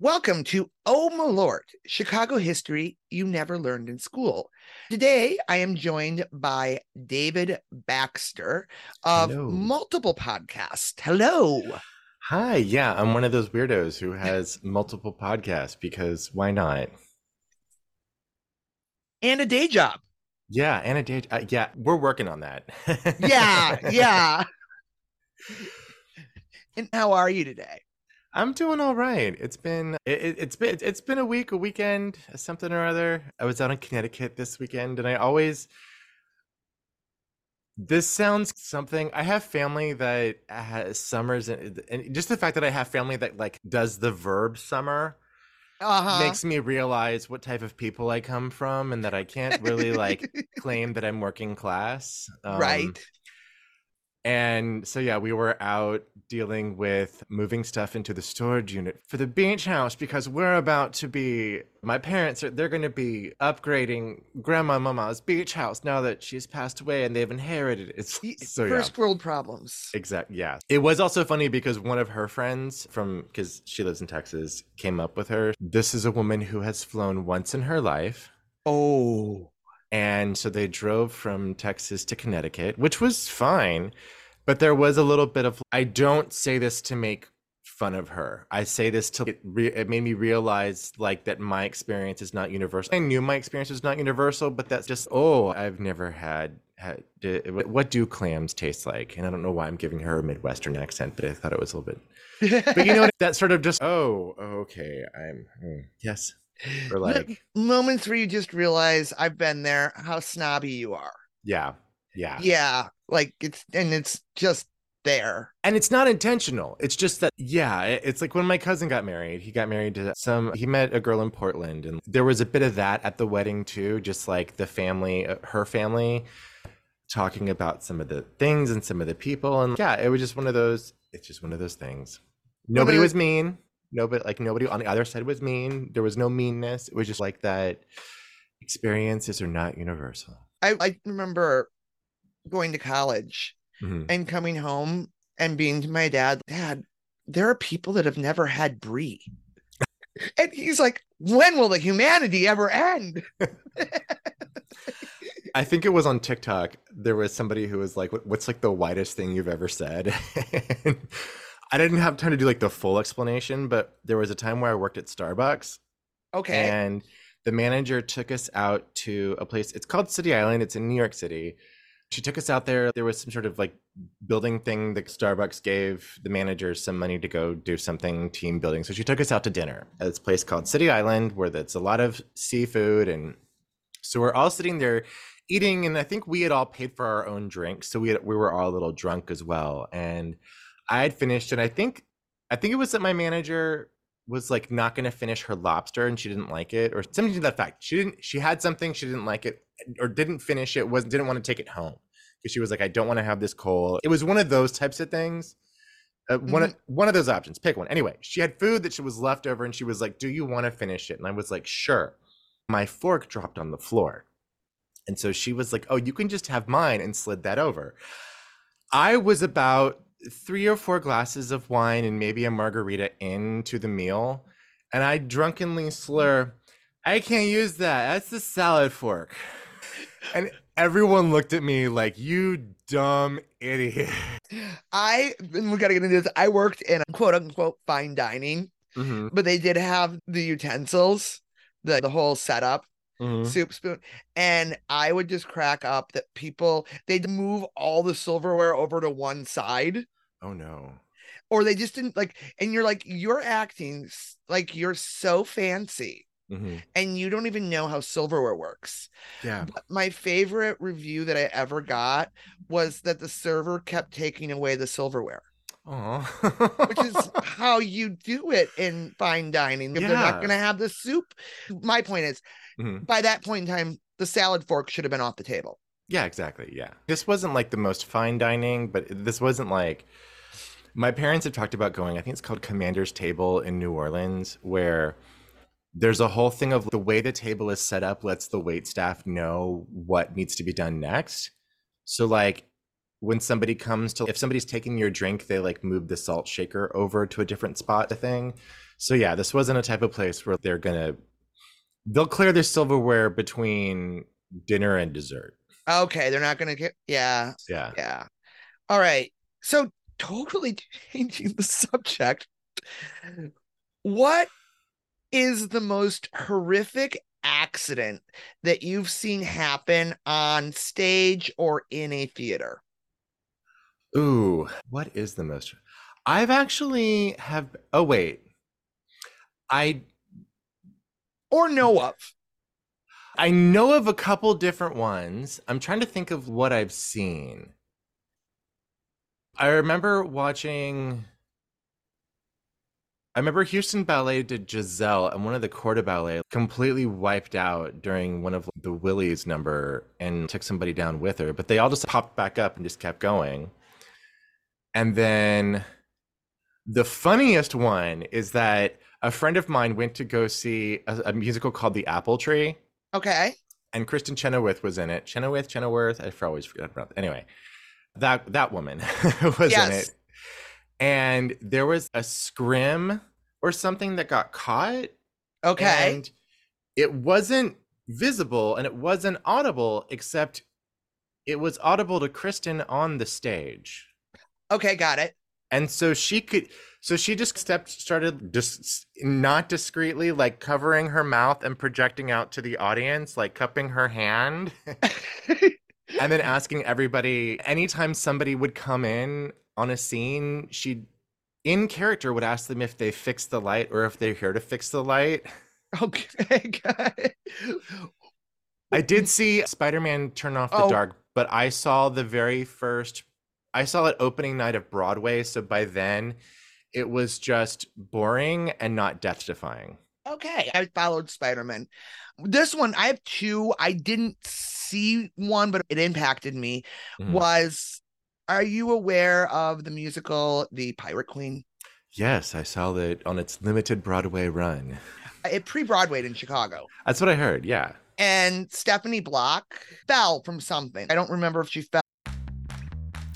Welcome to Oh Malort, Chicago history you never learned in school. Today, I am joined by David Baxter of Hello. multiple podcasts. Hello. Hi, yeah, I'm one of those weirdos who has multiple podcasts because why not? And a day job. Yeah, and a day. Uh, yeah, we're working on that. Yeah, yeah. and how are you today? I'm doing all right. It's been it, it's been it's been a week, a weekend, something or other. I was out in Connecticut this weekend, and I always. This sounds something. I have family that has summers, and, and just the fact that I have family that like does the verb summer Uh-huh. makes me realize what type of people I come from, and that I can't really like claim that I'm working class. Um, right. And so, yeah, we were out dealing with moving stuff into the storage unit for the beach house because we're about to be, my parents are, they're going to be upgrading Grandma Mama's beach house now that she's passed away and they've inherited it. It's so, yeah. First world problems. Exactly. Yeah. It was also funny because one of her friends from, because she lives in Texas, came up with her. This is a woman who has flown once in her life. Oh. And so they drove from Texas to Connecticut, which was fine. But there was a little bit of, I don't say this to make fun of her. I say this to, it, re, it made me realize like that my experience is not universal. I knew my experience was not universal, but that's just, oh, I've never had, had d- what do clams taste like? And I don't know why I'm giving her a Midwestern accent, but I thought it was a little bit, but you know, what? that sort of just, oh, okay, I'm, hmm, yes. Or like, moments where you just realize I've been there, how snobby you are. yeah, yeah. Yeah. Like it's and it's just there. and it's not intentional it's just that yeah it's like when my cousin got married he got married to some he met a girl in portland and there was a bit of that at the wedding too just like the family uh, her family talking about some of the things and some of the people and yeah it was just one of those it's just one of those things nobody was mean nobody like nobody on the other side was mean there was no meanness it was just like that experiences are not universal I, I remember going to college Mhm. and coming home and being to my dad, Dad, there are people that have never had brie. and he's like, When will the humanity ever end? I think it was on TikTok. There was somebody who was like, "What's like the widest thing you've ever said?" I didn't have time to do like the full explanation, but there was a time where I worked at Starbucks, Okay. and the manager took us out to a place. It's called City Island. It's in New York City. She took us out there. There was some sort of like building thing that Starbucks gave the manager some money to go do something team building. So she took us out to dinner at this place called City Island, where that's a lot of seafood, and so we're all sitting there eating, and I think we had all paid for our own drinks, so we had, we were all a little drunk as well. And I had finished, and I think I think it was that my manager was like not going to finish her lobster and she didn't like it or something to that fact she didn't she had something she didn't like it or didn't finish it was didn't want to take it home because she was like i don't want to have this cold. It was one of those types of things uh, one of, one of those options pick one. Anyway she had food that she was left over and she was like do you want to finish it? And i was like sure. My fork dropped on the floor and so she was like oh you can just have mine and slid that over. I was about three or four glasses of wine and maybe a margarita into the meal and i drunkenly slur i can't use that that's the salad fork and everyone looked at me like you dumb idiot I and we gotta get into this. I worked in quote unquote fine dining, Mhm, but they did have the utensils, the the whole setup. Mhm. soup spoon and i would just crack up that people they'd move all the silverware over to one side oh no or they just didn't like and you're like you're acting like you're so fancy Mhm. and you don't even know how silverware works yeah But my favorite review that i ever got was that the server kept taking away the silverware. Which is how you do it in fine dining if they're not going to have the soup my point is Mhm. by that point in time the salad fork should have been off the table Yeah, exactly. Yeah. This wasn't like the most fine dining, but this wasn't like my parents have talked about going, I think it's called Commander's Table in New Orleans, where there's a whole thing of the way the table is set up lets the wait staff know what needs to be done next. So like when somebody comes to if somebody's taking your drink, they like move the salt shaker over to a different spot, the thing. So yeah, this wasn't a type of place where they're gonna they'll clear their silverware between dinner and dessert. Okay, they're not gonna get yeah. Yeah. Yeah. All right. So totally changing the subject. What is the most horrific accident that you've seen happen on stage or in a theater? Ooh, what is the most? I've actually have. Oh wait, I or know of. I know of a couple different ones. I'm trying to think of what I've seen. I remember watching. I remember Houston Ballet did Giselle, and one of the corps ballet completely wiped out during one of the Wilis number and took somebody down with her. But they all just popped back up and just kept going. And then the funniest one is that a friend of mine went to go see a, a musical called The Apple Tree. Okay. And Kristin Chenoweth was in it. Chenoweth, Chenoweth, I always forget about. It. Anyway, that that woman was yes. in it, and there was a scrim or something that got caught. Okay. And it wasn't visible and it wasn't audible, except it was audible to Kristen on the stage. Okay, got it. And so she could so she just stepped started just not discreetly like covering her mouth and projecting out to the audience, like cupping her hand. and then asking everybody anytime somebody would come in on a scene, she in character would ask them if they fixed the light or if they're here to fix the light. Okay, got it. I did see Spider-Man turn off the oh. dark, but I saw the very first I saw it opening night of Broadway, so by then it was just boring and not death defying. Okay, I followed Spider Man. This one, I have two. I didn't see one, but it impacted me. Mm-hmm. Was are you aware of the musical The Pirate Queen? Yes, I saw that on its limited Broadway run. It pre Broadwayed in Chicago. That's what I heard. Yeah. And Stephanie Block fell from something. I don't remember if she fell.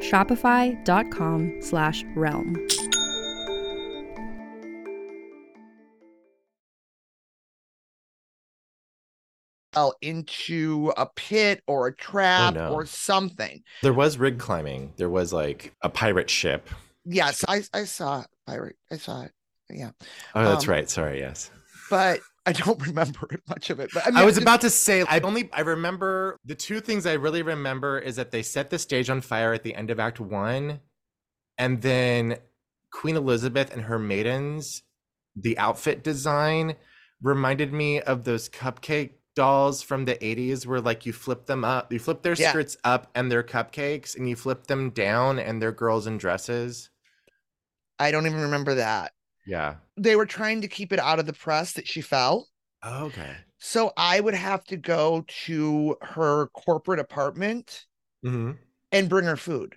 Shopify.com slash realm. into a pit or a trap no. or something. There was rig climbing. There was like a pirate ship. Yes, I I saw it. pirate. I saw it. Yeah. Oh, that's Um, right. Sorry. Yes. But I don't remember much of it. But I, mean, I was about to say I only I remember the two things I really remember is that they set the stage on fire at the end of Act One, and then Queen Elizabeth and her maidens, the outfit design reminded me of those cupcake dolls from the 80s where like you flip them up you flip their Yeah. skirts up and they're cupcakes and you flip them down and they're girls in dresses I don't even remember that. Yeah They were trying to keep it out of the press that she fell. okay So I would have to go to her corporate apartment hmm and bring her food.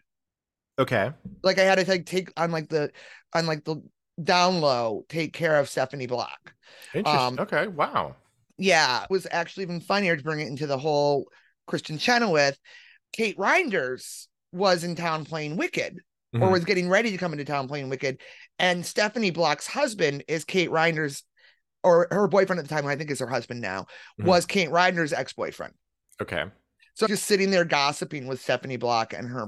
okay Like I had to like take on like the on like the down low, take care of Stephanie Block. interesting Um, okay wow Yeah, it was actually even funnier to bring it into the whole Kristin Chenoweth. Kate Reinders was in town playing Wicked, or Mhm. was getting ready to come into town playing Wicked, and Stephanie Block's husband is Kate Reinders, or her boyfriend at the time, I think is her husband now, Mhm. was Kate Reinders' ex-boyfriend. okay So just sitting there gossiping with Stephanie Block and her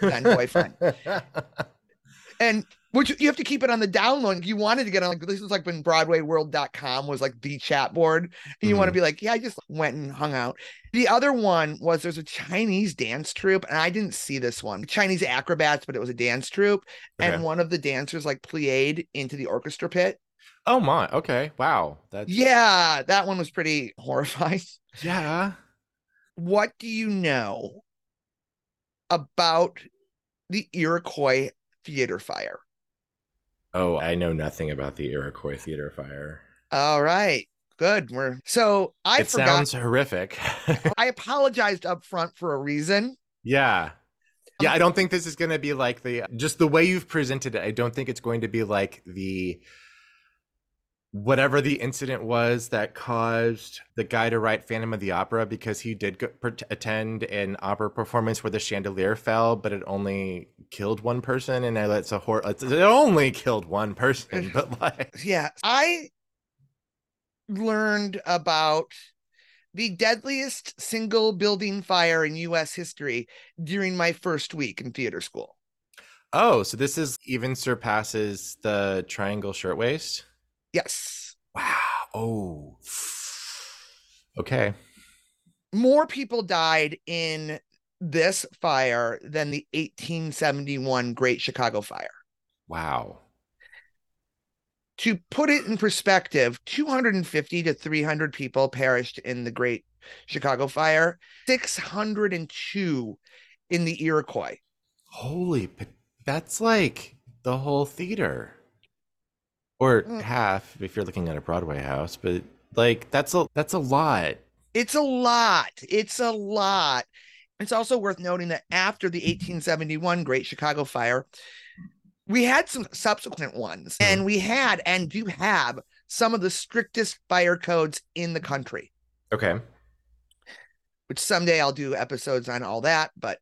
then boyfriend. and which you have to keep it on the download. You wanted to get on like this is like when BroadwayWorld.com was like the chat board. And you want to Mhm. be like, yeah, I just went and hung out. The other one was there's a Chinese dance troupe, and I didn't see this one. Chinese acrobats, but it was a dance troupe. Okay. And one of the dancers like played into the orchestra pit. oh my okay wow that's Yeah, that one was pretty horrifying. yeah What do you know about the Iroquois theater fire? Oh, I know nothing about the Iroquois Theater Fire. All right. Good. We're so I it forgot. sounds horrific. I apologized up front for a reason. yeah. Yeah, Um, I don't think this is going to be like the just the way you've presented it. I don't think it's going to be like the whatever the incident was that caused the guy to write Phantom of the Opera because he did go, per- attend an opera performance where the chandelier fell, but it only killed one person, and it's a horror. It only killed one person, but like Yeah. I learned about the deadliest single building fire in US history during my first week in theater school. oh, so this is even surpasses the Triangle Shirtwaist. Yes. Wow. Oh. Okay. More people died in this fire than the 1871 Great Chicago Fire. Wow. to put it in perspective, 250 to 300 people perished in the Great Chicago Fire, 602 in the Iroquois. Holy, that's like the whole theater, or Mm. half if you're looking at a Broadway house. But like that's a that's a lot. It's a lot. It's a lot. It's also worth noting that after the 1871 Great Chicago Fire, we had some subsequent ones, and we had and do have some of the strictest fire codes in the country. Okay. which someday I'll do episodes on all that, but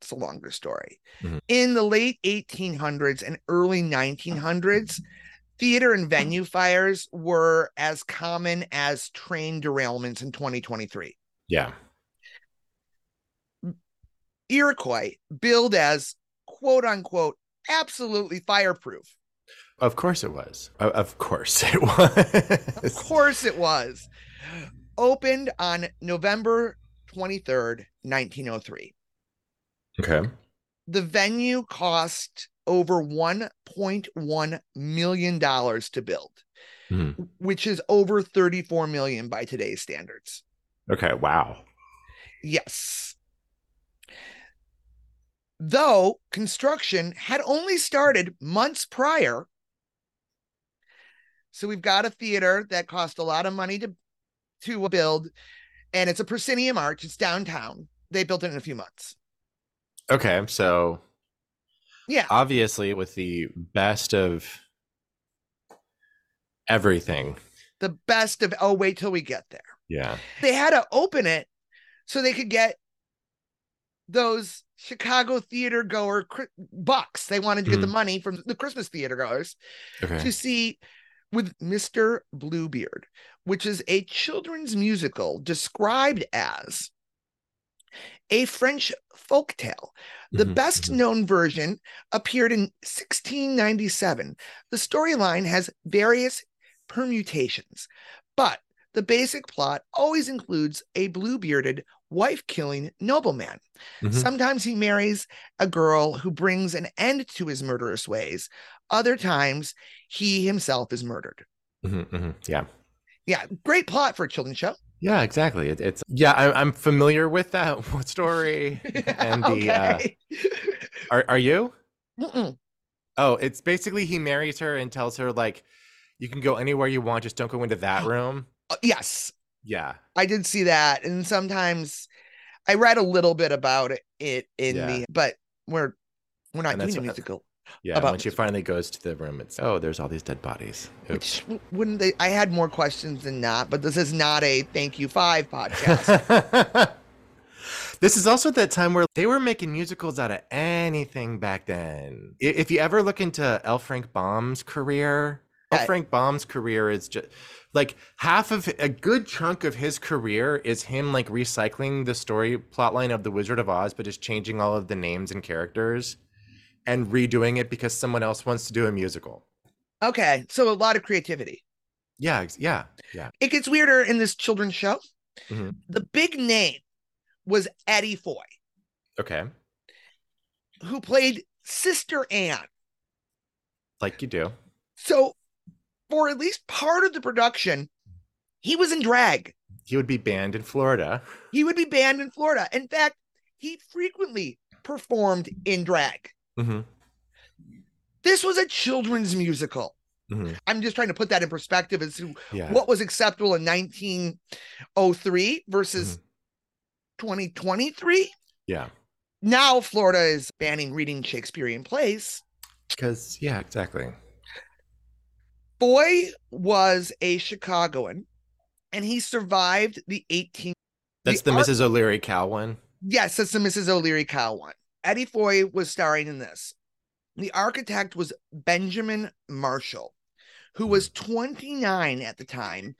it's a longer story. Mhm. In the late 1800s and early 1900s, theater and hmm. venue fires were as common as train derailments in 2023. Yeah. Iroquois, billed as quote unquote absolutely fireproof. Of course it was. Of course it was. Of course it was. Opened on November 23rd, 1903. Okay. the venue cost over 1.1 million dollars to build Mhm. which is over 34 million by today's standards Okay. Wow. yes though construction had only started months prior so we've got a theater that cost a lot of money to to build and it's a proscenium arch it's downtown they built it in a few months Okay. So yeah obviously, with the best of everything. the best of oh wait till we get there Yeah. they had to open it so they could get those Chicago theater goer bucks. They wanted to get the Mhm. money from the Christmas theater goers Okay. to see with Mr. Bluebeard, which is a children's musical described as a French folktale. The Mhm, best mhm. known version appeared in 1697. The storyline has various permutations, but the basic plot always includes a blue bearded, wife killing nobleman. Mhm. Sometimes he marries a girl who brings an end to his murderous ways. Other times he himself is murdered. Mhm, mhm. Yeah. Yeah, great plot for a children's show. Yeah, exactly. It, it's yeah. I, I'm familiar with that story. and the uh, okay. are are you? Mm-mm. Oh, it's basically he marries her and tells her like, you can go anywhere you want, just don't go into that room. Uh, yes, Yeah. I did see that, and sometimes I read a little bit about it, it in Yeah. the, but we're we're not And doing a musical. Yeah. About- when she finally goes to the room, it's oh, there's all these dead bodies. Oops. Which wouldn't they? I had more questions than not, but this is not a thank you five podcast. this is also that time where they were making musicals out of anything back then. If you ever look into L. Frank Baum's career, L. Frank Baum's career is just like half of a good chunk of his career is him like recycling the story plotline of The Wizard of Oz, but just changing all of the names and characters and redoing it because someone else wants to do a musical. okay, so a lot of creativity. Yeah, ex- yeah, yeah. It gets weirder in this children's show. Mhm. The big name was Eddie Foy, Okay, who played Sister Anne. like you do. So, for at least part of the production, he was in drag. He would be banned in Florida. He would be banned in Florida. In fact, he frequently performed in drag. Hmm This was a children's musical. hmm I'm just trying to put that in perspective as to Yeah. what was acceptable in 1903 versus Mhm. 2023. Yeah. Now Florida is banning reading Shakespearean plays. Because yeah, exactly. Foy was a Chicagoan and he survived the 18 That's the, ar- Mrs. O'Leary cow one. Yes, that's the Mrs. O'Leary cow one. Eddie Foy was starring in this. The architect was Benjamin Marshall, who was hmm. 29 at the time.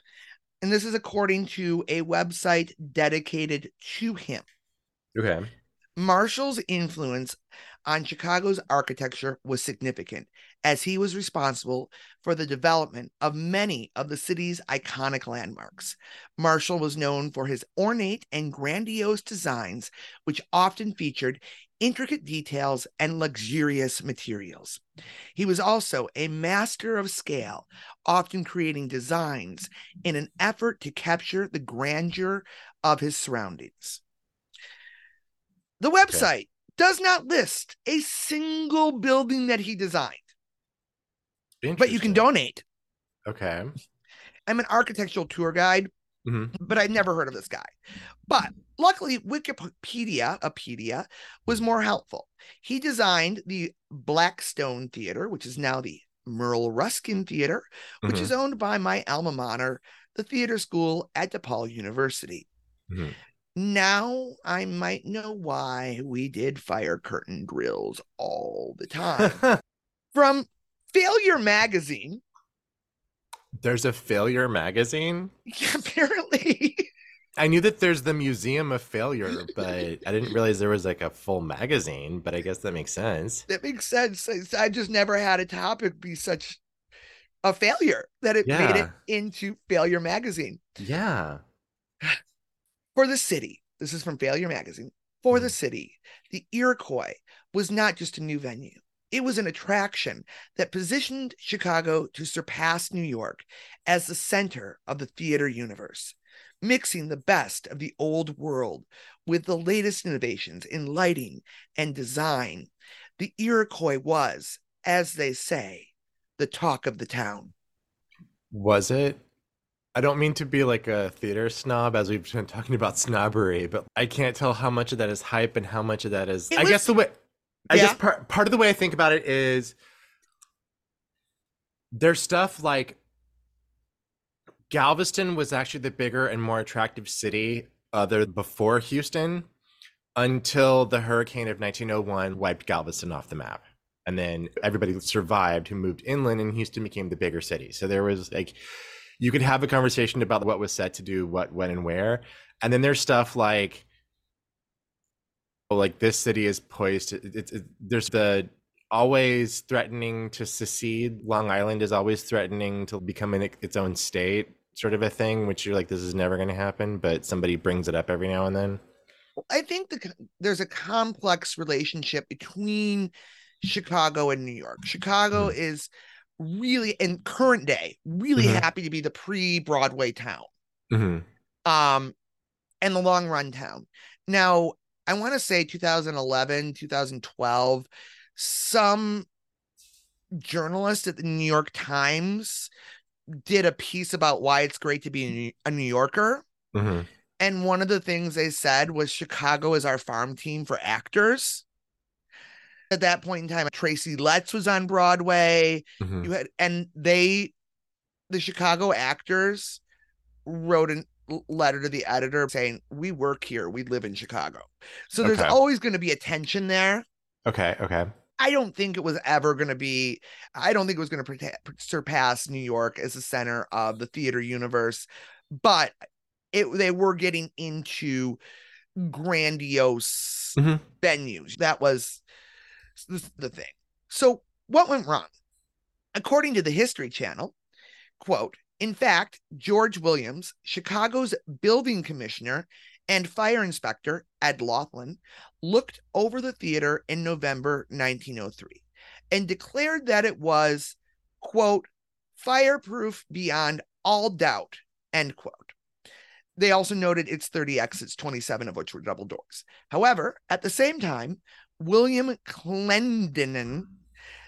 And this is according to a website dedicated to him. Okay. Marshall's influence on Chicago's architecture was significant, as he was responsible for the development of many of the city's iconic landmarks. Marshall was known for his ornate and grandiose designs, which often featured intricate details and luxurious materials. He was also a master of scale, often creating designs in an effort to capture the grandeur of his surroundings. The website does not list a single building that he designed, but you can donate. Okay. I'm an architectural tour guide, Mhm. but I'd never heard of this guy. But luckily, Wikipedia, Apedia, was more helpful. He designed the Blackstone Theater, which is now the Merle Reskin Theater, which Mhm. is owned by my alma mater, the theater school at DePaul University. Mhm. Now I might know why we did fire curtain drills all the time. From Failure Magazine, There's a failure magazine. apparently. I knew that there's the Museum of Failure, but I didn't realize there was like a full magazine. But I guess that makes sense. that makes sense. I just never had a topic be such a failure that it made it into Failure Magazine. Yeah. For the city, this is from Failure Magazine. For the Mhm. city, the Iroquois was not just a new venue, it was an attraction that positioned Chicago to surpass New York as the center of the theater universe, mixing the best of the old world with the latest innovations in lighting and design. The Iroquois was, as they say, the talk of the town. Was it? I don't mean to be like a theater snob as we've been talking about snobbery, but I can't tell how much of that is hype and how much of that is. It I was- guess the way. I guess part part of the way I think about it is there's stuff like Galveston was actually the bigger and more attractive city uh, other before Houston. until the hurricane of 1901 wiped Galveston off the map. And then everybody survived who moved inland, and Houston became the bigger city. So there was like, you could have a conversation about what was set to do what, when, and where. And then there's stuff like, like this city is poised. To, it, it, there's the always threatening to secede. Long Island is always threatening to become an, its own state, sort of a thing. Which you're like, this is never going to happen, but somebody brings it up every now and then. I think the, there's a complex relationship between Chicago and New York. Chicago mm-hmm. is really in current day really mm-hmm. happy to be the pre-Broadway town. Mm-hmm. Um and the long run town. Now, I want to say 2011, 2012 some journalist at the New York Times did a piece about why it's great to be a New Yorker. Mm-hmm. And one of the things they said was Chicago is our farm team for actors. At that point in time, Tracy Letts was on Broadway. Mm-hmm. You had, and they, the Chicago actors, wrote a letter to the editor saying, "We work here. We live in Chicago." So there's always going to be a tension there. Okay. Okay. I don't think it was ever going to be, I don't think it was going to surpass New York as the center of the theater universe, but it they were getting into grandiose mm-hmm. venues. That was the thing. So, what went wrong? According to the History Channel, quote, in fact, George Williams, Chicago's building commissioner and fire inspector Ed Laughlin, looked over the theater in November 1903 and declared that it was, quote, fireproof beyond all doubt, end quote. They also noted its 30 exits, 27 of which were double doors. However, at the same time, William Clendenin,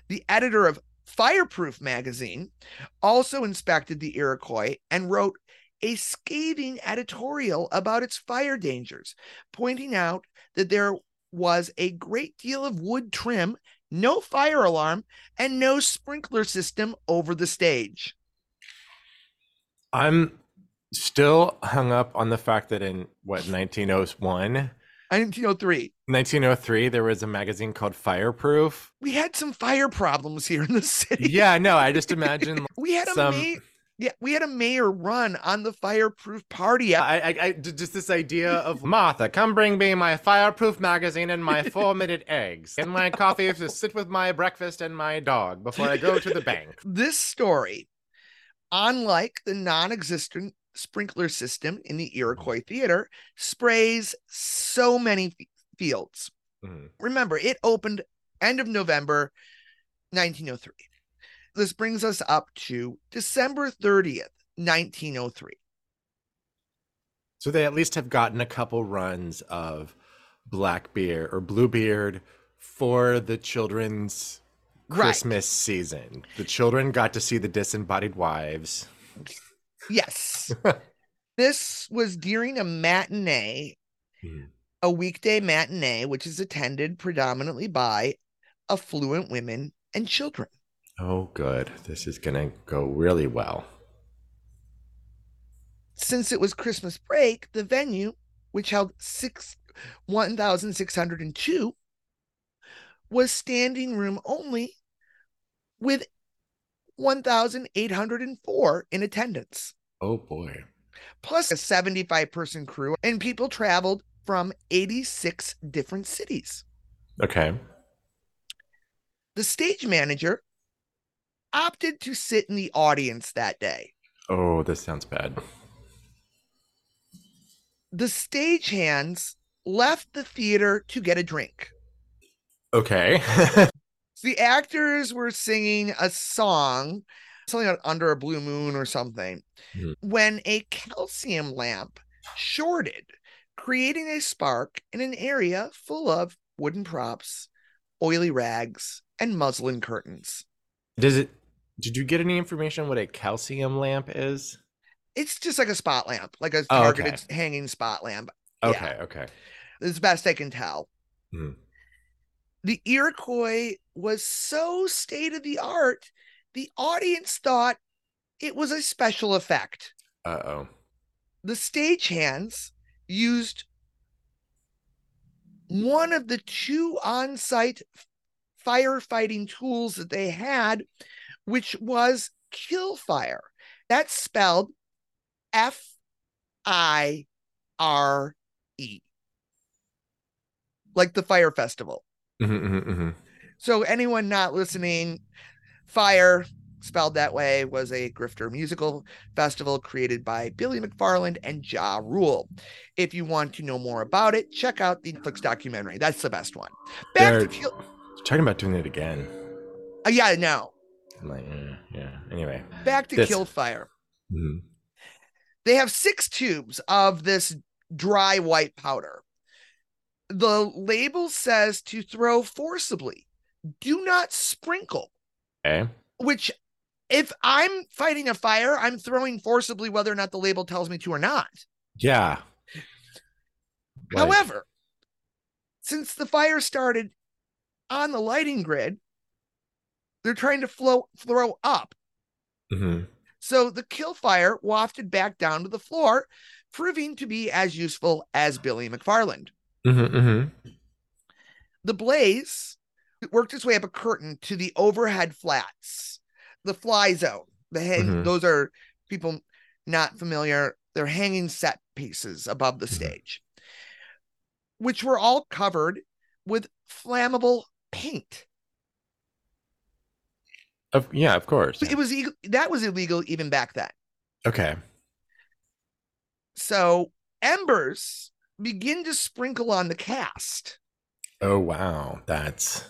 the editor of Fireproof magazine, also inspected the Iroquois and wrote a scathing editorial about its fire dangers, pointing out that there was a great deal of wood trim, no fire alarm, and no sprinkler system over the stage. I'm still hung up on the fact that in what 1901 1903 1903 there was a magazine called fireproof we had some fire problems here in the city yeah no i just imagine we had some... a yeah, we had a mayor run on the fireproof party. I, I, I just this idea of Martha, come bring me my fireproof magazine and my four-minute eggs and my coffee to sit with my breakfast and my dog before I go to the bank. This story, unlike the non-existent sprinkler system in the Iroquois Theater, sprays so many fields. Mm-hmm. Remember, it opened end of November 1903 this brings us up to December 30th, 1903. So they at least have gotten a couple runs of black Blackbeard or Bluebeard for the children's Christmas right. season. The children got to see the disembodied wives. Yes. this was during a matinee, hmm. a weekday matinee, which is attended predominantly by affluent women and children. Oh, good. This is going to go really well. Since it was Christmas break, the venue, which held six, 1,602, was standing room only with 1,804 in attendance. Oh, boy. Plus a 75 person crew, and people traveled from 86 different cities. Okay. The stage manager opted to sit in the audience that day. Oh, this sounds bad. The stagehands left the theater to get a drink. Okay. the actors were singing a song, something under a blue moon or something, mm-hmm. when a calcium lamp shorted, creating a spark in an area full of wooden props, oily rags, and muslin curtains. Does it did you get any information on what a calcium lamp is? It's just like a spot lamp, like a targeted oh, okay. hanging spot lamp. Okay, yeah. okay. As best I can tell. Mm. The Iroquois was so state of the art, the audience thought it was a special effect. Uh oh. The stagehands used one of the two on site firefighting tools that they had, which was Kilfyre. That's spelled F I R E, like the Fyre festival. Mhm, mhm, mhm. So, anyone not listening, Fyre, spelled that way, was a grifter musical festival created by Billy McFarland and Ja Rule. If you want to know more about it, check out the Netflix documentary. That's the best one. Back They're to Kill. talking about doing it again. Uh, yeah, no. I'm like, eh, yeah. Anyway. Back to This- Kill Fire. Mhm. They have six tubes of this dry white powder. The label says to throw forcibly, do not sprinkle, Okay. which if I'm fighting a fire, I'm throwing forcibly whether or not the label tells me to or not. Yeah. Like, However, since the fire started on the lighting grid, they're trying to flow throw up. mhm. So the Kilfyre wafted back down to the floor, proving to be as useful as Billy McFarland. Mhm, mhm. The blaze worked its way up a curtain to the overhead flats, the fly zone. The hang- Mhm. those are people not familiar. They're hanging set pieces above the Mhm. stage, which were all covered with flammable paint. Of, yeah, of course. It was that was illegal even back then. Okay. So embers begin to sprinkle on the cast, Oh wow, that's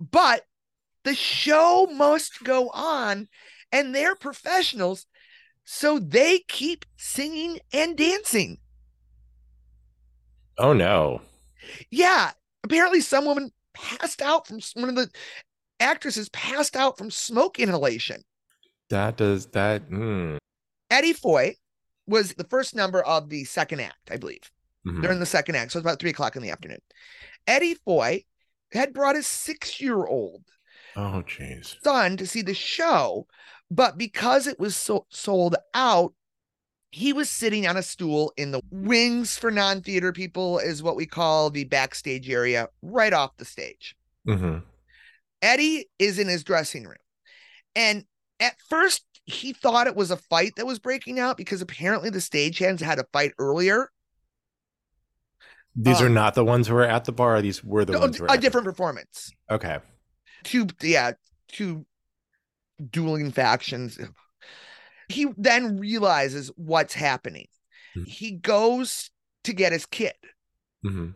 but the show must go on, and they're professionals, so they keep singing and dancing. oh no. Yeah, apparently some woman passed out from one of the actresses passed out from smoke inhalation. That does that. Mm. Eddie Foy was the first number of the second act, I believe. Mhm. They're in the second act, so it's about three o'clock in the afternoon. Eddie Foy had brought his six-year-old Oh jeez. son to see the show, but because it was so sold out, he was sitting on a stool in the wings for non-theater people, is what we call the backstage area, right off the stage. Mm-hmm. Eddie is in his dressing room. And at first, he thought it was a fight that was breaking out because apparently the stagehands had a fight earlier. These are not the ones who were at the bar. These were the No, ones who were a different performance. Okay. Two, yeah, two dueling factions. He then realizes what's happening. Hmm. He goes to get his kid, hmm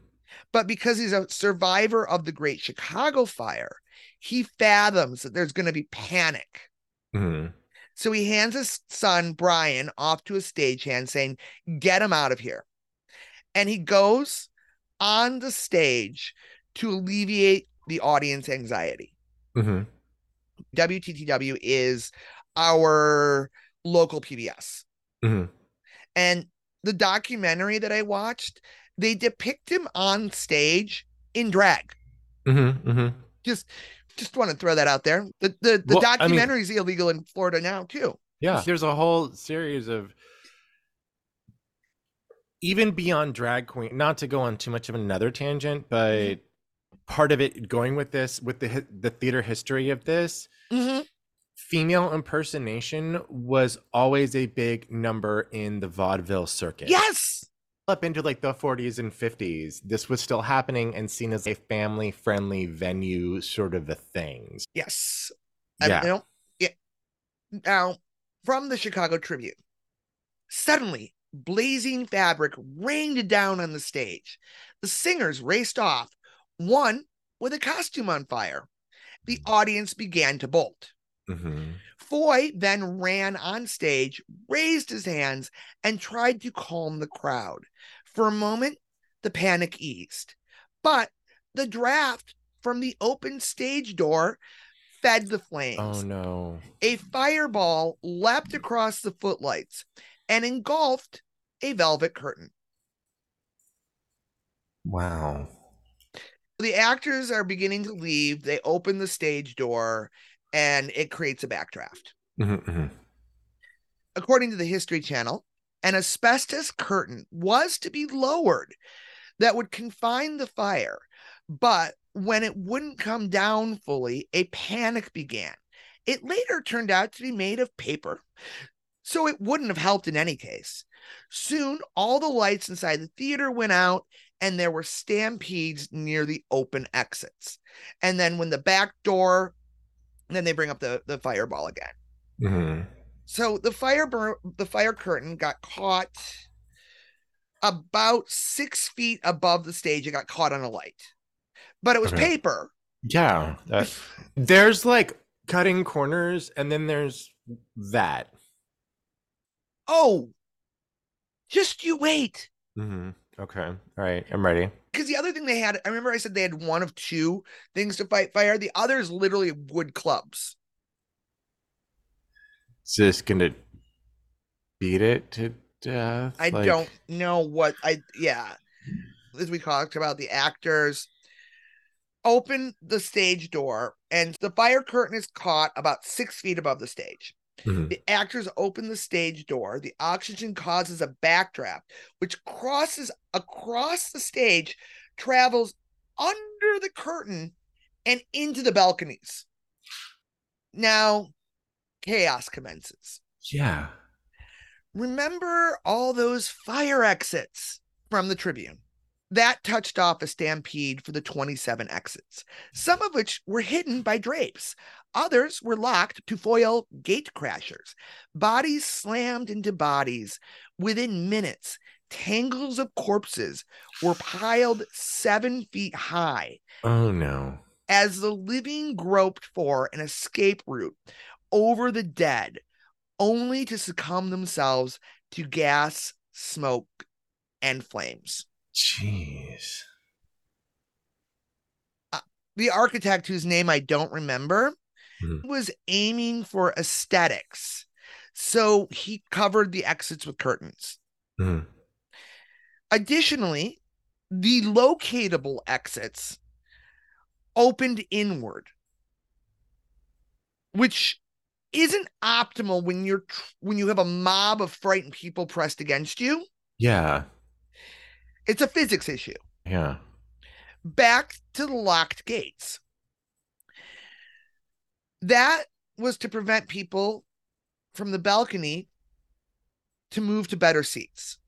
but because he's a survivor of the Great Chicago Fire, he fathoms that there's going to be panic. hmm So he hands his son, Brian, off to a stagehand saying, Get him out of here. And he goes on the stage to alleviate the audience anxiety. hmm WTTW is our local PBS. hmm And the documentary that I watched, they depict him on stage in drag. hmm hmm Just just want to throw that out there. The the, the Well, I mean- documentary is illegal in Florida now too. Yeah. There's a whole series of even beyond drag queen. Not to go on too much of another tangent, but part of it going with this with the the theater history of this Mhm. female impersonation was always a big number in the vaudeville circuit. Yes. Up into like the 40s and 50s, this was still happening and seen as a family friendly venue sort of a thing. Yes. I- Yeah. know, yeah. Now, from the Chicago Tribune, suddenly blazing fabric rained down on the stage. The singers raced off, one with a costume on fire. The audience began to bolt. hmm Foy then ran on stage, raised his hands, and tried to calm the crowd. For a moment, the panic eased, but the draft from the open stage door fed the flames. Oh no. A fireball leapt across the footlights and engulfed a velvet curtain. Wow. The actors are beginning to leave. They open the stage door and it creates a backdraft. hmm hmm According to the History Channel, an asbestos curtain was to be lowered. that would confine the fire. But when it wouldn't come down fully, a panic began. It later turned out to be made of paper, so it wouldn't have helped in any case. Soon, all the lights inside the theater went out, and there were stampedes near the open exits. And then, when the back door, then they bring up the, the fireball again. Mm-hmm. So the fire bur- the fire curtain got caught about six feet above the stage. It got caught on a light, but it was Okay. paper. Yeah. that- there's like cutting corners, and then there's that. Oh, just you wait. Mm-hmm. Okay. All right. I'm ready. Because the other thing they had, I remember I said they had one of two things to fight fire. The other is literally wood clubs. Is this gonna beat it to death? I Like- don't know what I yeah. As we talked about the actors open the stage door and the fire curtain is caught about six feet above the stage. Mhm. The actors open the stage door. The oxygen causes a backdraft, which crosses across the stage, travels under the curtain, and into the balconies. Now, chaos commences. Yeah. Remember all those fire exits from the Tribune? That touched off a stampede for the 27 exits, some of which were hidden by drapes. Others were locked to foil gate crashers. Bodies slammed into bodies. Within minutes, tangles of corpses were piled seven feet high Oh no. as the living groped for an escape route over the dead, only to succumb themselves to gas, smoke, and flames. Jeez. The architect, whose name I don't remember, Mhm. was aiming for aesthetics. So he covered the exits with curtains. Mhm. Additionally, the locatable exits opened inward, which isn't optimal when you're when you have a mob of frightened people pressed against you. Yeah. It's a physics issue. Yeah. Back to the locked gates. That was to prevent people from the balcony to move to better seats.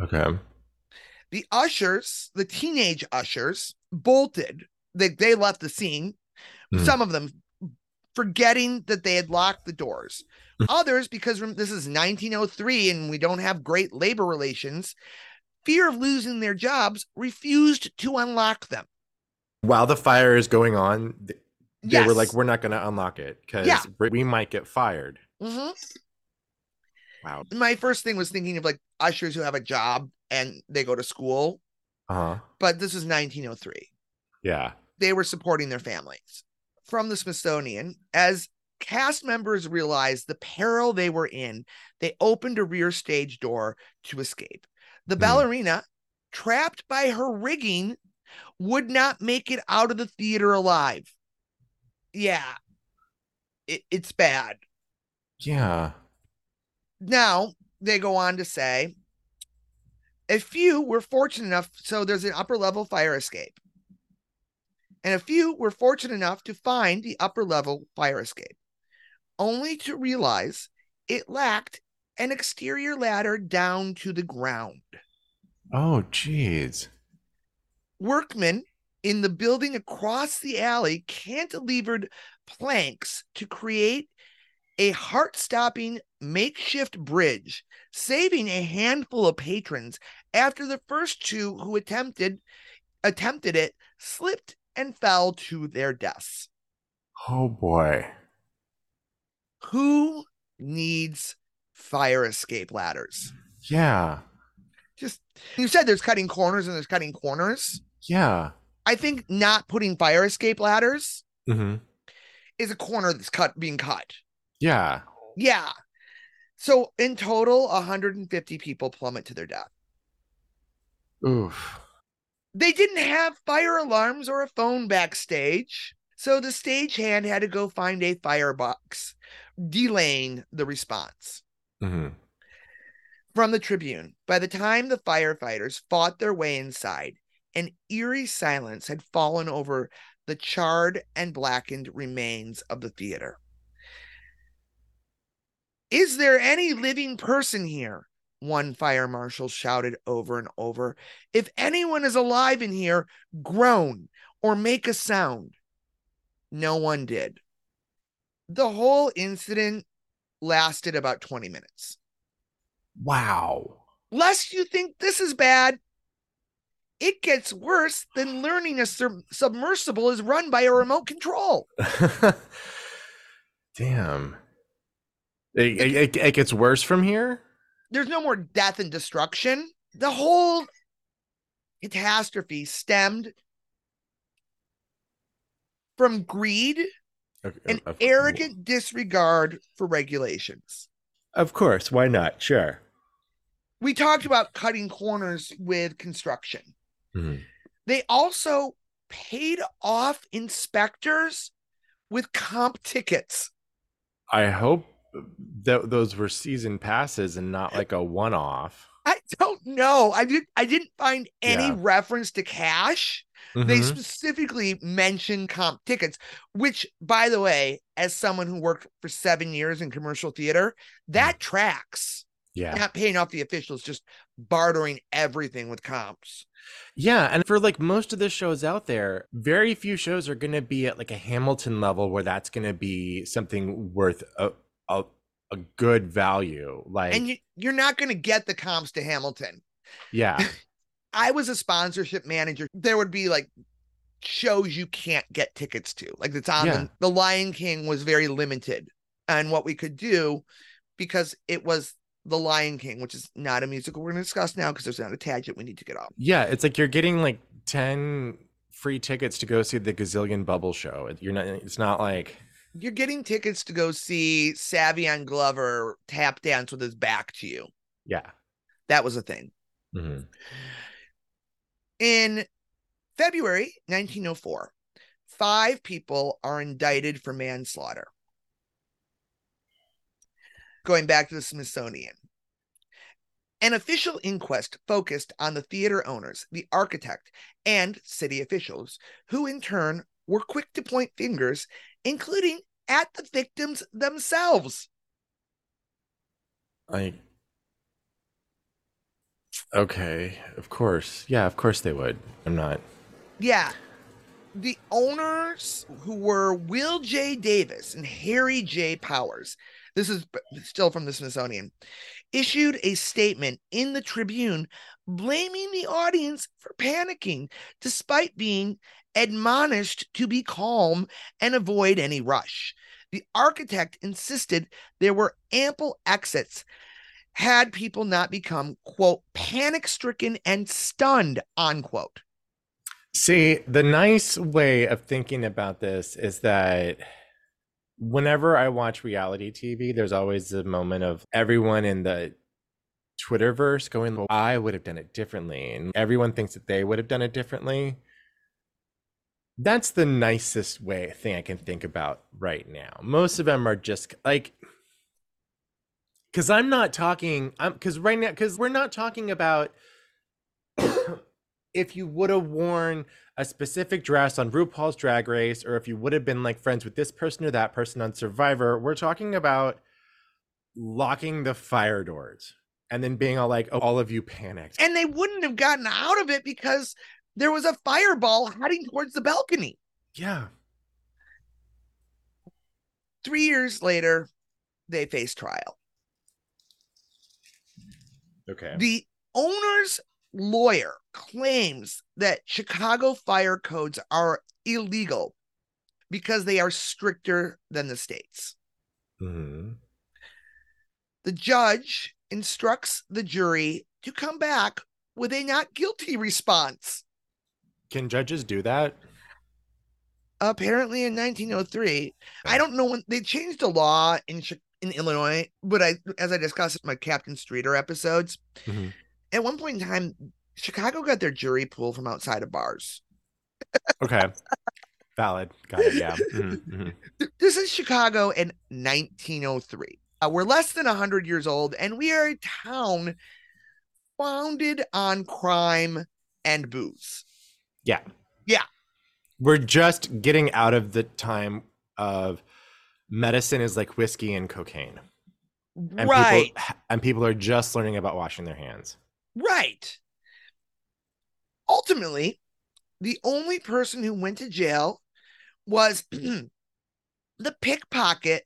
Okay. the ushers, the teenage ushers, bolted. They they left the scene. Mhm. Some of them forgetting that they had locked the doors. Others, because this is 1903 and we don't have great labor relations, fear of losing their jobs, refused to unlock them. While the fire is going on, th- they were like, "We're not going to unlock it because Yeah. we might get fired." Mhm. Wow. My first thing was thinking of like ushers who have a job and they go to school, Uh huh. but this is 1903. Yeah. they were supporting their families. From the Smithsonian, as cast members realized the peril they were in, they opened a rear stage door to escape. The Hmm. ballerina, trapped by her rigging, would not make it out of the theater alive. Yeah, it, it's bad. Yeah. Now, they go on to say a few were fortunate enough, so there's an upper level fire escape. And a few were fortunate enough to find the upper level fire escape, only to realize it lacked an exterior ladder down to the ground. Oh, jeez. Workmen in the building across the alley cantilevered planks to create a heart stopping makeshift bridge, saving a handful of patrons after the first two who attempted attempted it slipped and fell to their deaths. Oh boy. Who needs fire escape ladders? Yeah. Just you said there's cutting corners and there's cutting corners. Yeah. I think not putting fire escape ladders hmm is a corner that's cut being cut. Yeah. Yeah. So in total, 150 people plummet to their death. Oof. They didn't have fire alarms or a phone backstage, so the stagehand had to go find a firebox, delaying the response. Hmm From the Tribune, by the time the firefighters fought their way inside, an eerie silence had fallen over the charred and blackened remains of the theater. Is there any living person here? One fire marshal shouted over and over. If anyone is alive in here, groan or make a sound. No one did. The whole incident lasted about 20 minutes. Wow. Lest you think this is bad, it gets worse than learning a sub- submersible is run by a remote control. Damn. It, it, it, gets worse from here? There's no more death and destruction. The whole catastrophe stemmed from greed okay, and arrogant disregard for regulations. Of course. Why not? Sure. We talked about cutting corners with construction. Mm-hmm. They also paid off inspectors with comp tickets. I hope that those were season passes and not like a one-off. I don't know. I did I didn't find any yeah. reference to cash. Mm-hmm. They specifically mentioned comp tickets, which by the way, as someone who worked for 7 years in commercial theater, that mm. tracks. Yeah. Not paying off the officials, just bartering everything with comps. Yeah, and for like most of the shows out there, very few shows are going to be at like a Hamilton level where that's going to be something worth a, a, a good value. Like, and you, you're not going to get the comps to Hamilton. Yeah, I was a sponsorship manager. There would be like shows you can't get tickets to. Like it's on yeah. the, the Lion King was very limited on what we could do because it was the Lion King, which is not a musical we're going to discuss now because there's not a tangent we need to get off. Yeah, it's like you're getting like 10 free tickets to go see the Gazillion Bubble show. You're not it's not like you're getting tickets to go see Savion Glover tap dance with his back to you. Yeah. That was a thing. Mm-hmm. In February 1904, five people are indicted for manslaughter going back to the Smithsonian. An official inquest focused on the theater owners, the architect, and city officials, who in turn were quick to point fingers, including at the victims themselves. I. Okay, of course. Yeah, of course they would. I'm not. Yeah. The owners, who were Will J. Davis and Harry J. Powers, this is still from the Smithsonian, issued a statement in the Tribune blaming the audience for panicking, despite being admonished to be calm and avoid any rush. The architect insisted there were ample exits had people not become, quote, panic stricken and stunned, unquote. See, the nice way of thinking about this is that whenever I watch reality TV, there's always a moment of everyone in the Twitterverse going, well, I would have done it differently. And everyone thinks that they would have done it differently. That's the nicest way thing I can think about right now. Most of them are just like because I'm not talking I'm because right now because we're not talking about if you would have worn a specific dress on RuPaul's Drag Race, or if you would have been like friends with this person or that person on Survivor, we're talking about locking the fire doors and then being all like, oh, all of you panicked. And they wouldn't have gotten out of it because there was a fireball heading towards the balcony. Yeah. Three years later, they face trial. Okay. The owner's lawyer claims that Chicago fire codes are illegal because they are stricter than the states. Mm-hmm. The judge instructs the jury to come back with a not guilty response. Can judges do that? Apparently in 1903. I don't know when they changed the law in in Illinois, but I as I discussed in my Captain Streeter episodes, mm-hmm at one point in time, Chicago got their jury pool from outside of bars. okay. Valid. Got it. Yeah. Mm-hmm. This is Chicago in 1903. Uh, we're less than 100 years old, and we are a town founded on crime and booze. Yeah. Yeah. We're just getting out of the time of medicine is like whiskey and cocaine. And right. People, and people are just learning about washing their hands. Right. Ultimately, the only person who went to jail was the pickpocket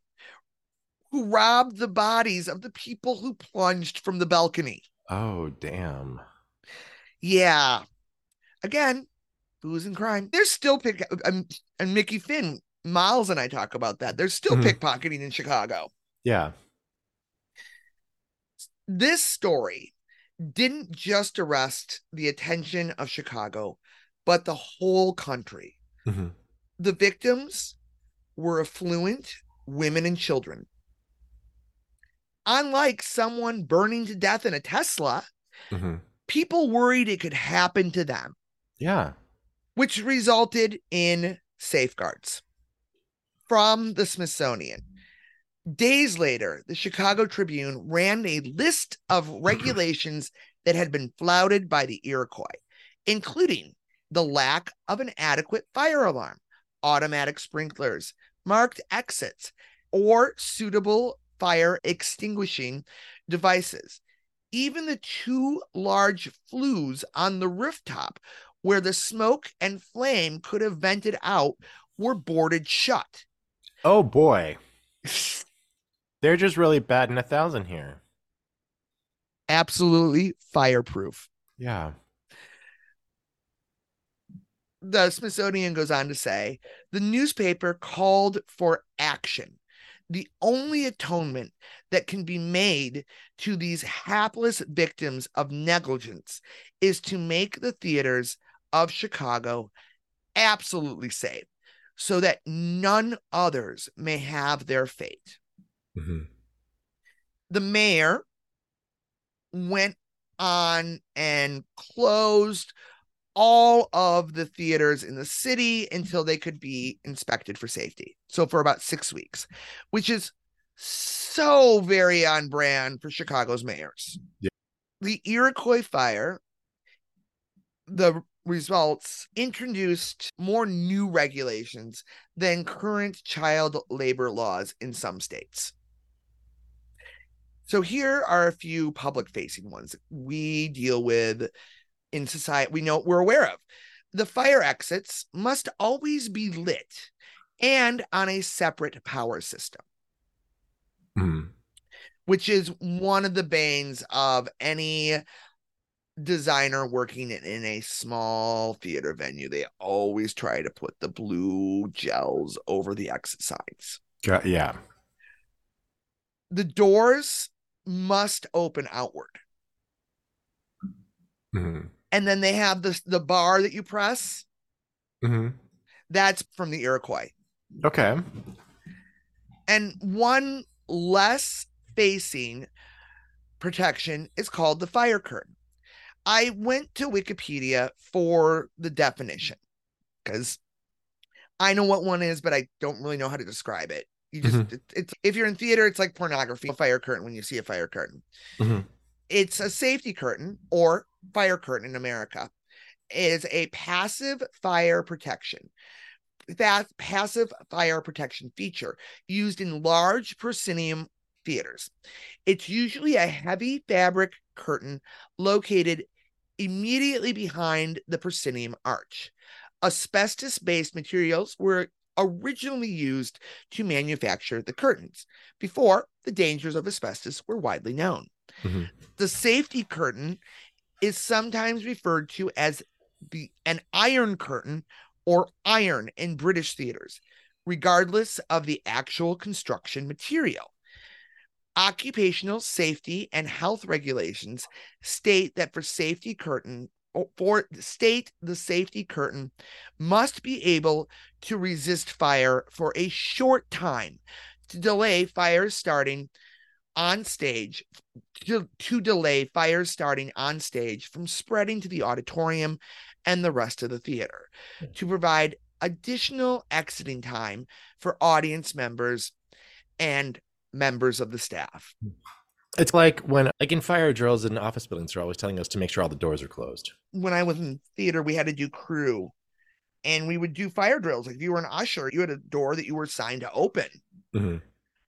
who robbed the bodies of the people who plunged from the balcony. Oh, damn. Yeah. Again, booze and crime. There's still pick um, and Mickey Finn, Miles and I talk about that. There's still Mhm. pickpocketing in Chicago. Yeah. This story didn't just arrest the attention of Chicago, but the whole country. Mhm. The victims were affluent women and children. Unlike someone burning to death in a Tesla, Mhm. people worried it could happen to them, Yeah. Which resulted in safeguards from the Smithsonian. Days later, the Chicago Tribune ran a list of regulations that had been flouted by the Iroquois, including the lack of an adequate fire alarm, automatic sprinklers, marked exits, or suitable fire extinguishing devices. Even the two large flues on the rooftop where the smoke and flame could have vented out were boarded shut. Oh boy. They're just really bad in a thousand here. Absolutely fireproof. Yeah. the Smithsonian goes on to say the newspaper called for action. The only atonement that can be made to these hapless victims of negligence is to make the theaters of Chicago absolutely safe so that none others may have their fate. Mhm. The mayor went on and closed all of the theaters in the city until they could be inspected for safety. So for about six weeks, which is so very on brand for Chicago's mayors. Yeah. The Iroquois fire, the results introduced more new regulations than current child labor laws in some states. So here are a few public facing ones we deal with in society we know we're aware of. The fire exits must always be lit and on a separate power system, Mhm. which is one of the banes of any designer working in, a small theater venue. They always try to put the blue gels over the exit signs. Yeah. The doors must open outward. Mhm. And then they have the, the bar that you press. Mhm. That's from the Iroquois. Okay. and one less facing protection is called the fire curtain. I went to Wikipedia for the definition because I know what one is, but I don't really know how to describe it. You just Mhm. it- it's if you're in theater, it's like pornography. A fire curtain when you see a fire curtain. Mhm. It's a safety curtain or fire curtain in America. Is a passive fire protection. That passive fire protection feature used in large proscenium theaters. It's usually a heavy fabric curtain located immediately behind the proscenium arch. Asbestos based materials were originally used to manufacture the curtains before the dangers of asbestos were widely known. Mhm. The safety curtain is sometimes referred to as the an iron curtain or iron in British theaters, regardless of the actual construction material. Occupational safety and health regulations state that for safety curtain oh, for state the safety curtain must be able to resist fire for a short time to delay fires starting on stage to, to delay fires starting on stage from spreading to the auditorium and the rest of the theater hmm. to provide additional exiting time for audience members and members of the staff. It's like when, like in fire drills in office buildings, they're always telling us to make sure all the doors are closed. When I was in theater, we had to do crew and we would do fire drills. Like if you were an usher, you had a door that you were assigned to open. Mm-hmm.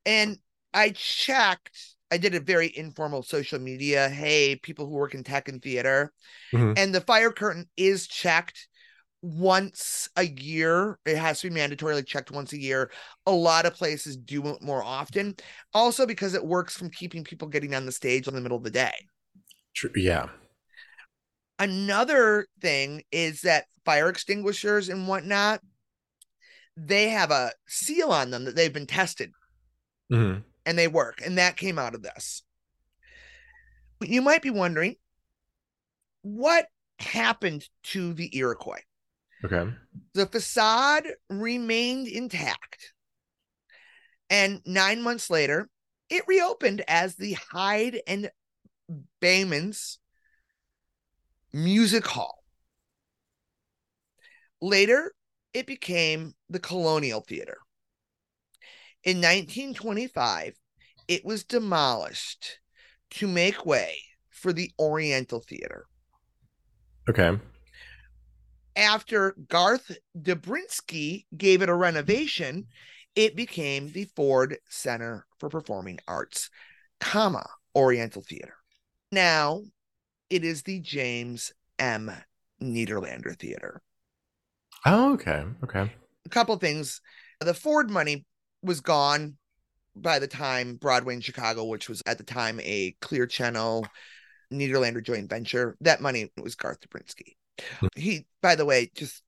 And I checked, I did a very informal social media. Hey, people who work in tech and theater. Mhm. And the fire curtain is checked once a year. It has to be mandatorily checked once a year. A lot of places do it more often. Also, because it works from keeping people getting on the stage in the middle of the day. True. Yeah. Another thing is that fire extinguishers and whatnot, they have a seal on them that they've been tested hmm and they work. And that came out of this. You might be wondering what happened to the Iroquois? Okay. The facade remained intact. And nine months later, it reopened as the Hyde and Behman's Music Hall. Later, it became the Colonial Theater. In 1925, it was demolished to make way for the Oriental Theater. Okay. After Garth Drabinsky gave it a renovation, it became the Ford Center for Performing Arts, comma, Oriental Theater. Now it is the James M. Nederlander Theater. Oh, okay. Okay. a couple things. The Ford money was gone by the time Broadway in Chicago, which was at the time a Clear Channel Nederlander joint venture, that money was Garth Drabinsky. He, by the way, just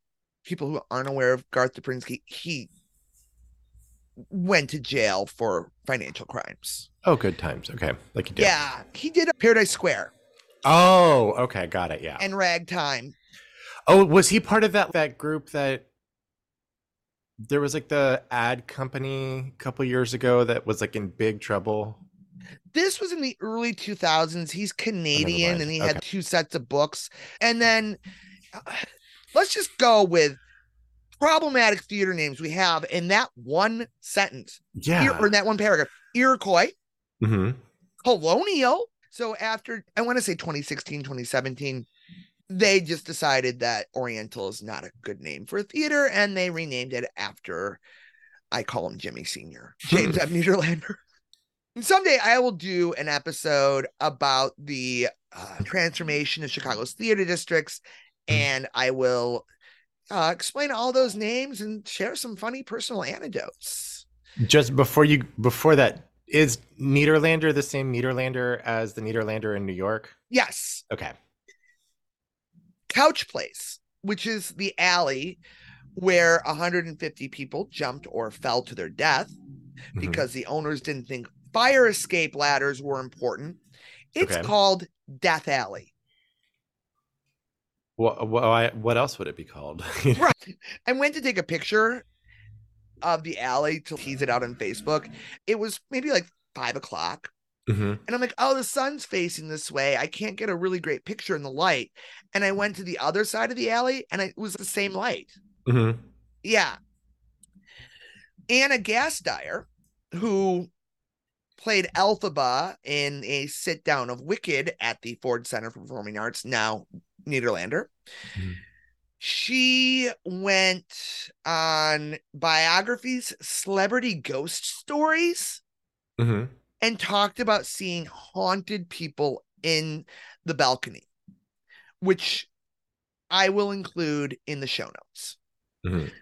people who aren't aware of Garth Drabinsky, he went to jail for financial crimes. Oh, good times. Okay. Like you did. Yeah, he did Paradise Square Oh, okay. Got it. Yeah. and Ragtime. Oh, was he part of that that group that there was like the ad company a couple years ago that was like in big trouble? This was in the early 2000s he's canadian and he had two sets of books. And then uh, let's just go with problematic theater names we have in that one sentence. Yeah. Or in that one paragraph. Iroquois. Hmm colonial. So after i want to say 2016 2017 they just decided that oriental is not a good name for a theater and they renamed it after i call him jimmy senior. James m nederlander And someday i will do an episode about the uh, transformation of chicago's theater districts and i will uh, explain all those names and share some funny personal anecdotes Just before you before that, is Nederlander the same Nederlander as the Nederlander in New York? yes Okay. Couch Place, which is the alley where 150 people jumped or fell to their death Mhm. because the owners didn't think fire escape ladders were important. It's Okay. called Death Alley. What what, what else would it be called? Right. I went to take a picture of the alley to tease it out on Facebook. It was maybe like five o'clock. Mhm. And I'm like, oh, the sun's facing this way. I can't get a really great picture in the light. And I went to the other side of the alley and it was the same light. Mhm. Yeah. Ana Gasteyer, who played Elphaba in a sit down of Wicked at the Ford Center for Performing Arts, now Nederlander. Mhm. She went on biographies, celebrity ghost stories, Mhm. and talked about seeing haunted people in the balcony, which I will include in the show notes Mhm.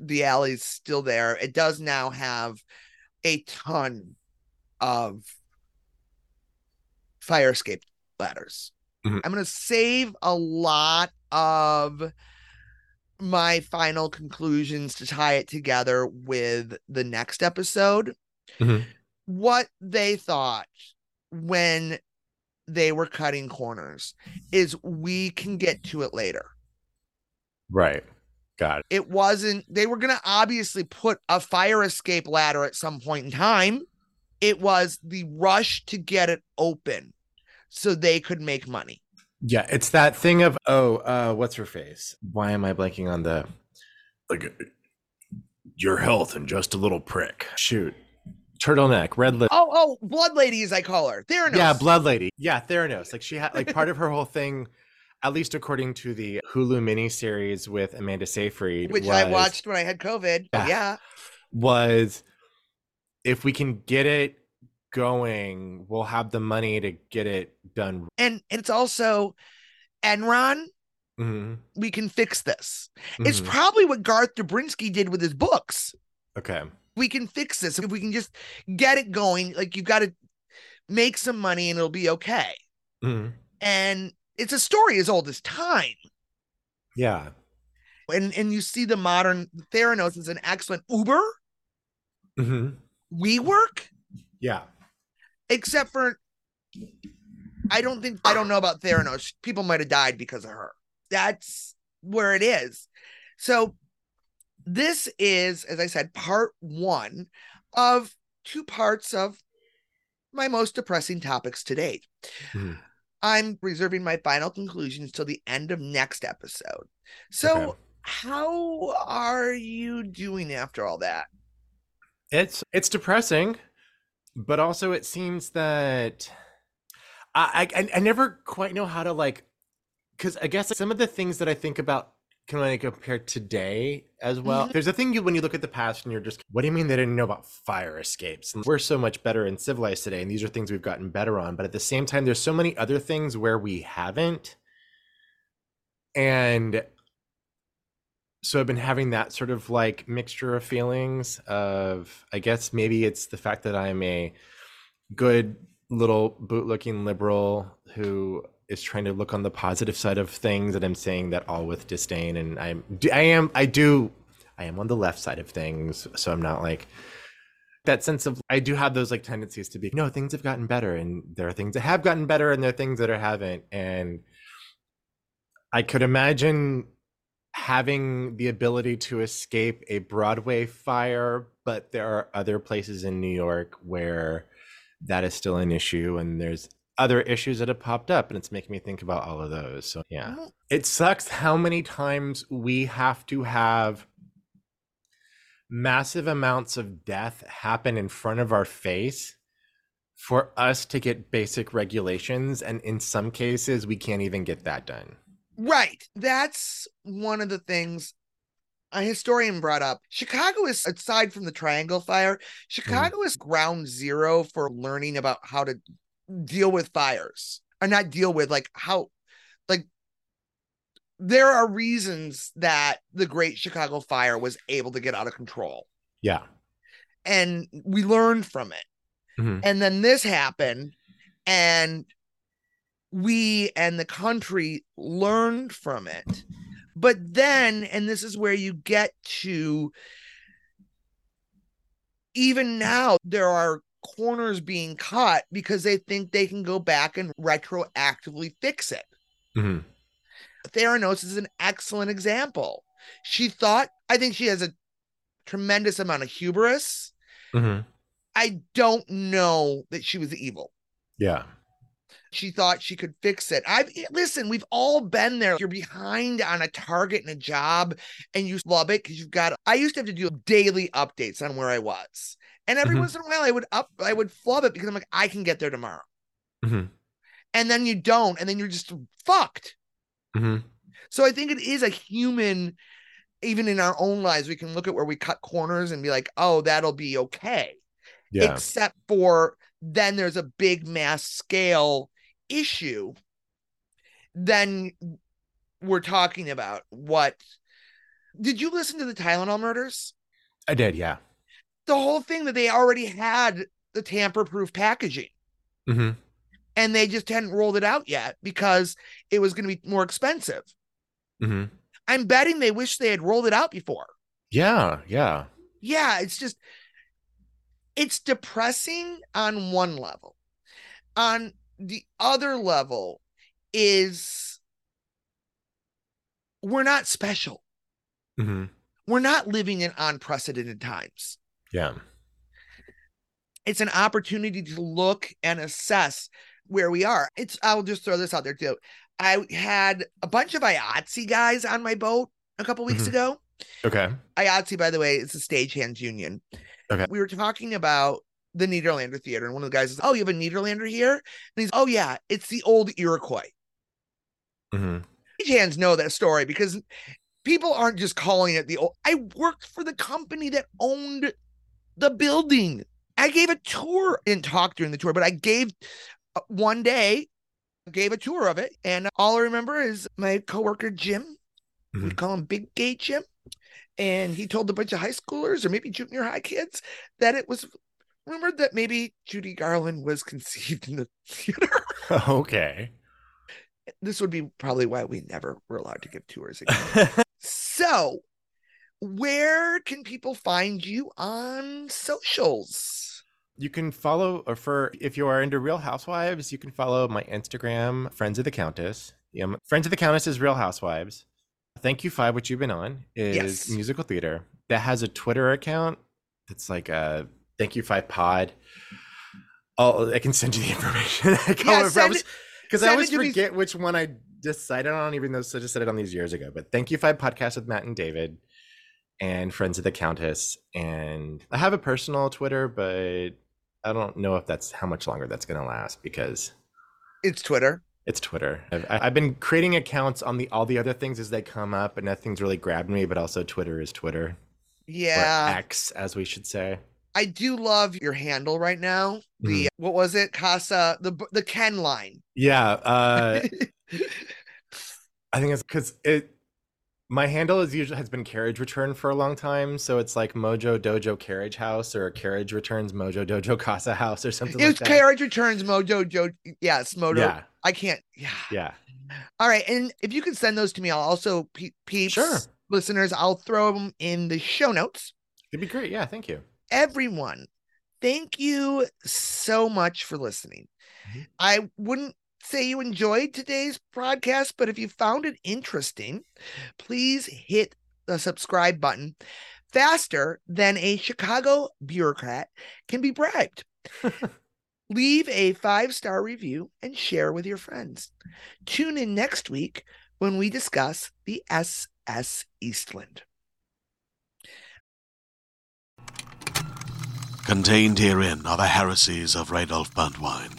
the alley's still there. It does now have a ton of fire escape ladders. Mhm. I'm going to save a lot of my final conclusions to tie it together with the next episode. Mhm. What they thought when they were cutting corners is we can get to it later Right. Got it. it wasn't they were going to obviously put a fire escape ladder at some point in time it was the rush to get it open so they could make money Yeah, it's that thing of oh, uh, what's her face? Why am I blanking on the like your health and just a little prick? Shoot. turtleneck, red lip. Oh, oh, Blood Lady, as I call her. Theranos. Yeah, Blood Lady. Yeah, Theranos. Like she had like part of her whole thing, at least according to the Hulu miniseries with Amanda Seyfried, which was, I watched when I had COVID. Yeah. Yeah. was if we can get it going, we'll have the money to get it done. And it's also Enron, Mhm, we can fix this. It's mhm. probably what Garth Drabinsky did with his books. okay. We can fix this. If we can just get it going, like you've got to make some money and it'll be okay. Mhm. And it's a story as old as time. Yeah. And and you see the modern Theranos is an excellent Uber, hmm WeWork, Yeah. except for I don't think I don't know about Theranos. People might have died because of her. That's where it is. So this is, as I said, part one of two parts of my most depressing topics to date. Mhm. I'm reserving my final conclusions till the end of next episode. So Okay. how are you doing after all that? It's it's depressing, but also it seems that I I, I never quite know how to like because I guess some of the things that I think about can I compare today as well. Mhm. There's a thing you when you look at the past and you're just, what do you mean they didn't know about fire escapes? And we're so much better and civilized today, and these are things we've gotten better on. But at the same time, there's so many other things where we haven't. And so I've been having that sort of like mixture of feelings of I guess maybe it's the fact that I'm a good little boot-looking liberal who is trying to look on the positive side of things and I'm saying that all with disdain and I'm I am I do I am on the left side of things so I'm not like that sense of I do have those like tendencies to be no things have gotten better and there are things that have gotten better and there are things that are haven't and I could imagine having the ability to escape a Broadway fire, but there are other places in New York where that is still an issue, and there's other issues that have popped up, and it's making me think about all of those. So, yeah, it sucks how many times we have to have massive amounts of death happen in front of our face for us to get basic regulations, and in some cases, we can't even get that done. Right. That's one of the things a historian brought up. Chicago is, aside from the Triangle Fire, mm. Chicago is ground zero for learning about how to deal with fires, or not deal with, like, how, like, there are reasons that the Great Chicago Fire was able to get out of control, Yeah. and we learned from it. Mhm. And then this happened, and we and the country learned from it. But then, and this is where you get to even now, there are corners being cut because they think they can go back and retroactively fix it. Mhm. Theranos is an excellent example. She thought, I think she has a tremendous amount of hubris. Mhm. I don't know that she was evil. Yeah. She thought she could fix it. I've listen, we've all been there. You're behind on a target and a job, and you love it because you've got. I used to have to do daily updates on where I was, and every Mhm. once in a while I would up, I would flub it because I'm like, I can get there tomorrow, Mhm. and then you don't, and then you're just fucked. Mhm. So I think it is a human, even in our own lives, we can look at where we cut corners and be like, oh, that'll be okay. Yeah. except for then there's a big mass scale issue then we're talking about what did you listen to the tylenol murders I did. Yeah. The whole thing that they already had the tamper proof packaging. Hmm and they just hadn't rolled it out yet because it was going to be more expensive. Hmm i'm betting they wish they had rolled it out before. Yeah. Yeah. yeah it's just it's depressing on one level. On the other level is we're not special. Hmm we're not living in unprecedented times Yeah. it's an opportunity to look and assess where we are it's i'll just throw this out there too i had a bunch of IATSE guys on my boat a couple weeks Mhm. ago Okay. IATSE, by the way, is a stagehands union. Okay. We were talking about the Nederlander Theater. And one of the guys is, Oh, you have a Nederlander here? And he's, Oh, yeah, it's the old Iroquois. hmm Hands know that story because people aren't just calling it the old. I worked for the company that owned the building. I gave a tour and talked during the tour, but I gave uh, one day, gave a tour of it. And all I remember is my coworker, Jim, we Mhm. call him Big Gay Jim. And he told a bunch of high schoolers or maybe junior high kids that it was rumored that maybe Judy Garland was conceived in the theater. Okay. this would be probably why we never were allowed to give tours again. so, where can people find you on socials? You can follow, or for if you are into Real Housewives, you can follow my Instagram, Friends of the Countess. Yeah, Friends of the Countess is Real Housewives. Thank you five, which you've been on, is Yes. musical theater that has a Twitter account. It's like a Thank you five pod. Oh, I can send you the information. I Yeah. I send was- it- because I always to me. forget which one I decided on, even though I just said it on these years ago. But Thank You Five podcast with Matt and David, and Friends of the Countess, and I have a personal Twitter, but I don't know if that's how much longer that's going to last because It's Twitter. it's Twitter. I've, I've been creating accounts on the all the other things as they come up, and nothing's really grabbed me. But also, Twitter is Twitter, or Yeah. X, as we should say. I do love your handle right now. The what was it? Casa the the Ken line. Yeah, uh, I think it's because it. My handle is usually has been carriage return for a long time, so it's like Mojo Dojo Carriage House or Carriage Returns Mojo Dojo Casa House or something it like that. Carriage Returns Mojo Joe. Yes, Mojo. Yeah, I can't. Yeah. yeah. All right, and if you can send those to me, I'll also pe- peeps Sure. listeners. I'll throw them in the show notes. It'd be great. Yeah, thank you. Everyone, thank you so much for listening. Mhm. I wouldn't say you enjoyed today's broadcast, but if you found it interesting, please hit the subscribe button faster than a Chicago bureaucrat can be bribed. Leave a five star review and share with your friends. Tune in next week when we discuss the SS Eastland. Contained herein are the heresies of Radolf Burntwine,